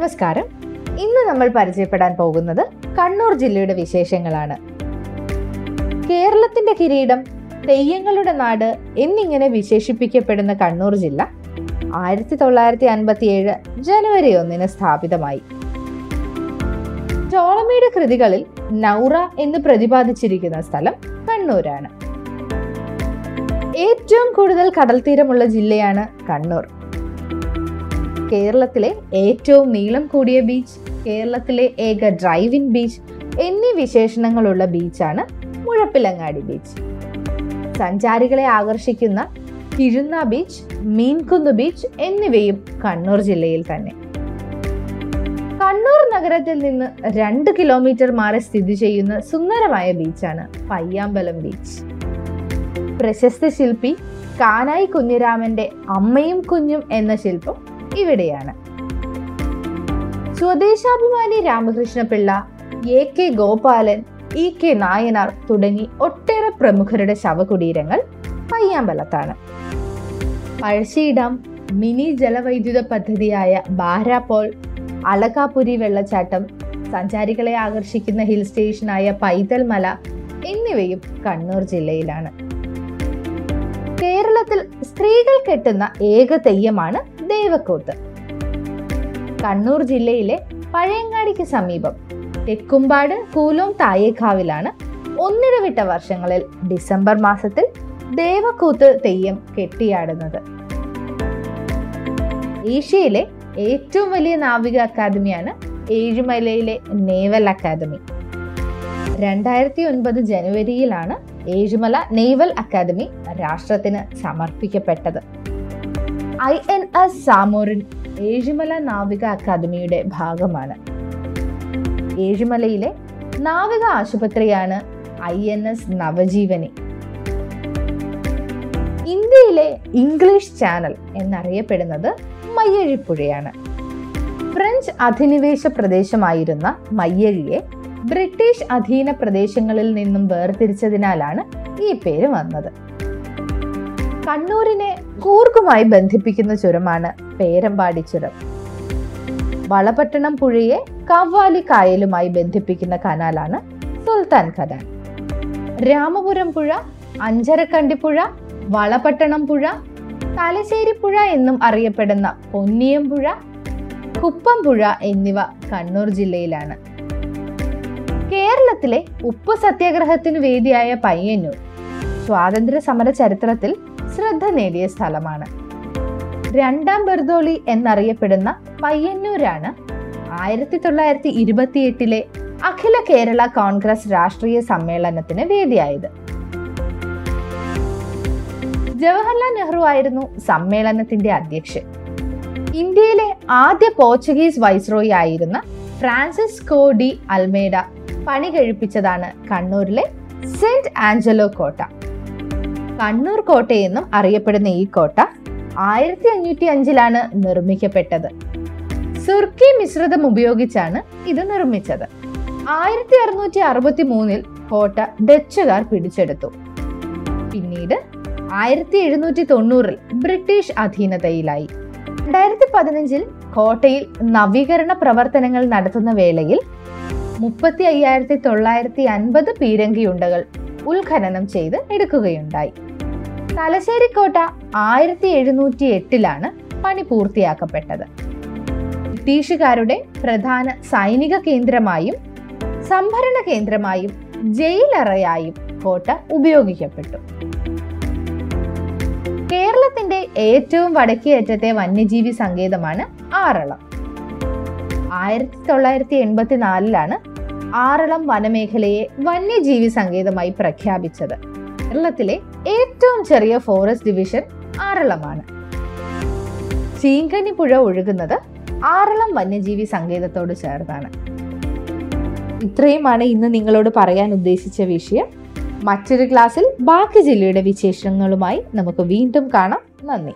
നമസ്കാരം. ഇന്ന് നമ്മൾ പരിചയപ്പെടാൻ പോകുന്നത് കണ്ണൂർ ജില്ലയുടെ വിശേഷങ്ങളാണ്. കേരളത്തിന്റെ കിരീടം തെയ്യങ്ങളുടെ നാട് എന്നിങ്ങനെ വിശേഷിപ്പിക്കപ്പെടുന്ന കണ്ണൂർ ജില്ല ആയിരത്തി തൊള്ളായിരത്തി അൻപത്തി ഏഴ് ജനുവരി ഒന്നിന് സ്ഥാപിതമായി. ടോളമിയുടെ കൃതികളിൽ നൗറ എന്ന് പ്രതിപാദിച്ചിരിക്കുന്ന സ്ഥലം കണ്ണൂരാണ്. ഏറ്റവും കൂടുതൽ കടൽ തീരമുള്ള ജില്ലയാണ് കണ്ണൂർ. കേരളത്തിലെ ഏറ്റവും നീളം കൂടിയ ബീച്ച് കേരളത്തിലെ ഏക ഡ്രൈവിൻ ബീച്ച് എന്നീ വിശേഷണങ്ങളുള്ള ബീച്ചാണ് മുഴപ്പിലങ്ങാടി ബീച്ച് സഞ്ചാരികളെ ആകർഷിക്കുന്ന കിഴുന്ന ബീച്ച് മീൻകുന്ന് ബീച്ച് എന്നിവയും കണ്ണൂർ ജില്ലയിൽ തന്നെ. കണ്ണൂർ നഗരത്തിൽ നിന്ന് രണ്ട് കിലോമീറ്റർ മാറി സ്ഥിതി ചെയ്യുന്ന സുന്ദരമായ ബീച്ചാണ് പയ്യാമ്പലം ബീച്ച് പ്രശസ്ത ശില്പി കാനായി കുഞ്ഞിരാമന്റെ അമ്മയും കുഞ്ഞും എന്ന ശില്പം ഇവിടെയാണ്. Swadeshabhimani Ramakrishna Pillai A K Gopalan E K Nayanar തുടങ്ങി ഒട്ടേറെ പ്രമുഖരുടെ ശവകുടീരങ്ങൾ പയ്യാമ്പലത്താണ്. പഴശ്ശി മിനി ജലവൈദ്യുത പദ്ധതിയായ ബാരാപോൾ അളകാപുരി വെള്ളച്ചാട്ടം സഞ്ചാരികളെ ആകർഷിക്കുന്ന ഹിൽ സ്റ്റേഷനായ പൈതൽ മല എന്നിവയും കണ്ണൂർ ജില്ലയിലാണ്. കേരളത്തിൽ സ്ത്രീകൾ കെട്ടുന്ന ഏക തെയ്യമാണ് ദേവക്കോത്ത് കണ്ണൂർ ജില്ലയിലെ പഴയങ്ങാടിക്ക് സമീപം തെക്കുംപാട് കൂലോം തായേക്കാവിലാണ് ഒന്നിടവിട്ട വർഷങ്ങളിൽ ഡിസംബർ മാസത്തിൽ ദേവക്കൂത്ത് തെയ്യം കെട്ടിയാടുന്നത്. ഏഷ്യയിലെ ഏറ്റവും വലിയ നാവിക അക്കാദമിയാണ് ഏഴുമലയിലെ നേവൽ അക്കാദമി. രണ്ടായിരത്തി ഒൻപത് ജനുവരിയിലാണ് ഏഴുമല നേവൽ അക്കാദമി രാഷ്ട്രത്തിന് സമർപ്പിക്കപ്പെട്ടത്. I N S Zamorin Ezhimala നാവിക അക്കാദമിയുടെ ഭാഗമാണ്. ഏഴിമലയിലെ നാവിക ആശുപത്രിയാണ് ഐ എൻ എസ് നവജീവനി. ഇന്ത്യയിലെ ഇംഗ്ലീഷ് ചാനൽ എന്നറിയപ്പെടുന്നത് മയ്യഴിപ്പുഴയാണ്. ഫ്രഞ്ച് അധിനിവേശ പ്രദേശമായിരുന്ന മയ്യഴിയെ ബ്രിട്ടീഷ് അധീന പ്രദേശങ്ങളിൽ നിന്നും വേർതിരിച്ചതിനാലാണ് ഈ പേര് വന്നത്. കണ്ണൂരിനെ കൂർഗുമായി ബന്ധിപ്പിക്കുന്ന ചുരമാണ് പേരമ്പാടി ചുരം. വളപട്ടണം പുഴയെ കവ്വാലി കായലുമായി ബന്ധിപ്പിക്കുന്ന കനാലാണ് സുൽത്താൻ കനാൽ രാമപുരം പുഴ അഞ്ചരക്കണ്ടിപ്പുഴ വളപട്ടണം പുഴ തലശ്ശേരി പുഴ എന്നും അറിയപ്പെടുന്ന പൊന്നിയം പുഴ കുപ്പം പുഴ എന്നിവ കണ്ണൂർ ജില്ലയിലാണ്. കേരളത്തിലെ ഉപ്പ് സത്യാഗ്രഹത്തിന് വേദിയായ പയ്യന്നൂർ. സ്വാതന്ത്ര്യ സമര ചരിത്രത്തിൽ ശ്രദ്ധ നേടിയ സ്ഥലമാണ്. രണ്ടാം ബെർദോളി എന്നറിയപ്പെടുന്ന പയ്യന്നൂരാണ് ആയിരത്തി തൊള്ളായിരത്തി ഇരുപത്തിയെട്ടിലെ അഖില കേരള കോൺഗ്രസ് രാഷ്ട്രീയ സമ്മേളനത്തിന് വേദിയായത്. ജവഹർലാൽ നെഹ്റു ആയിരുന്നു സമ്മേളനത്തിന്റെ അധ്യക്ഷൻ. ഇന്ത്യയിലെ ആദ്യ പോർച്ചുഗീസ് വൈസ്രോയി ആയിരുന്ന ഫ്രാൻസിസ്കോ ഡി അൽമേഡ പണി കഴിപ്പിച്ചതാണ് കണ്ണൂരിലെ സെന്റ് ആഞ്ചലോ കോട്ട. കണ്ണൂർ കോട്ടയെന്നും അറിയപ്പെടുന്ന ഈ കോട്ട ആയിരത്തി അഞ്ഞൂറ്റി അഞ്ചിലാണ് നിർമ്മിക്കപ്പെട്ടത്. സുർക്കി മിശ്രിതം ഉപയോഗിച്ചാണ് ഇത് നിർമ്മിച്ചത്. ആയിരത്തി അറുന്നൂറ്റി അറുപത്തി മൂന്നിൽ കോട്ട ഡച്ചുകാർ പിടിച്ചെടുത്തു. പിന്നീട് ആയിരത്തി എഴുന്നൂറ്റി തൊണ്ണൂറിൽ ബ്രിട്ടീഷ് അധീനതയിലായി. രണ്ടായിരത്തി പതിനഞ്ചിൽ കോട്ടയിൽ നവീകരണ പ്രവർത്തനങ്ങൾ നടത്തുന്ന വേളയിൽ മുപ്പത്തി അയ്യായിരത്തി തൊള്ളായിരത്തി അൻപത് പീരങ്കിയുണ്ടകൾ ഉത്ഖനനം ചെയ്ത് എടുക്കുകയുണ്ടായി. തലശ്ശേരി കോട്ട ആയിരത്തി എഴുന്നൂറ്റി എട്ടിലാണ് പണി പൂർത്തിയാക്കപ്പെട്ടത്. ബ്രിട്ടീഷുകാരുടെ പ്രധാന സൈനിക കേന്ദ്രമായും സംഭരണ കേന്ദ്രമായും ജയിലറയായും കോട്ട ഉപയോഗിക്കപ്പെട്ടു. കേരളത്തിന്റെ ഏറ്റവും വടക്കേ അറ്റത്തെ വന്യജീവി സങ്കേതമാണ് ആറളം. ആയിരത്തി തൊള്ളായിരത്തി എൺപത്തിനാലിലാണ് ആറളം വനമേഖലയെ വന്യജീവി സങ്കേതമായി പ്രഖ്യാപിച്ചത്. കേരളത്തിലെ ഏറ്റവും ചെറിയ ഫോറസ്റ്റ് ഡിവിഷൻ ആറളമാണ്. ചീങ്കനി പുഴ ഒഴുകുന്നത് ആറളം വന്യജീവി സങ്കേതത്തോട് ചേർന്നാണ്. ഇത്രയുമാണ് ഇന്ന് നിങ്ങളോട് പറയാൻ ഉദ്ദേശിച്ച വിഷയം. മറ്റൊരു ക്ലാസ്സിൽ ബാക്കി ജില്ലയുടെ വിശേഷങ്ങളുമായി നമുക്ക് വീണ്ടും കാണാം. നന്ദി.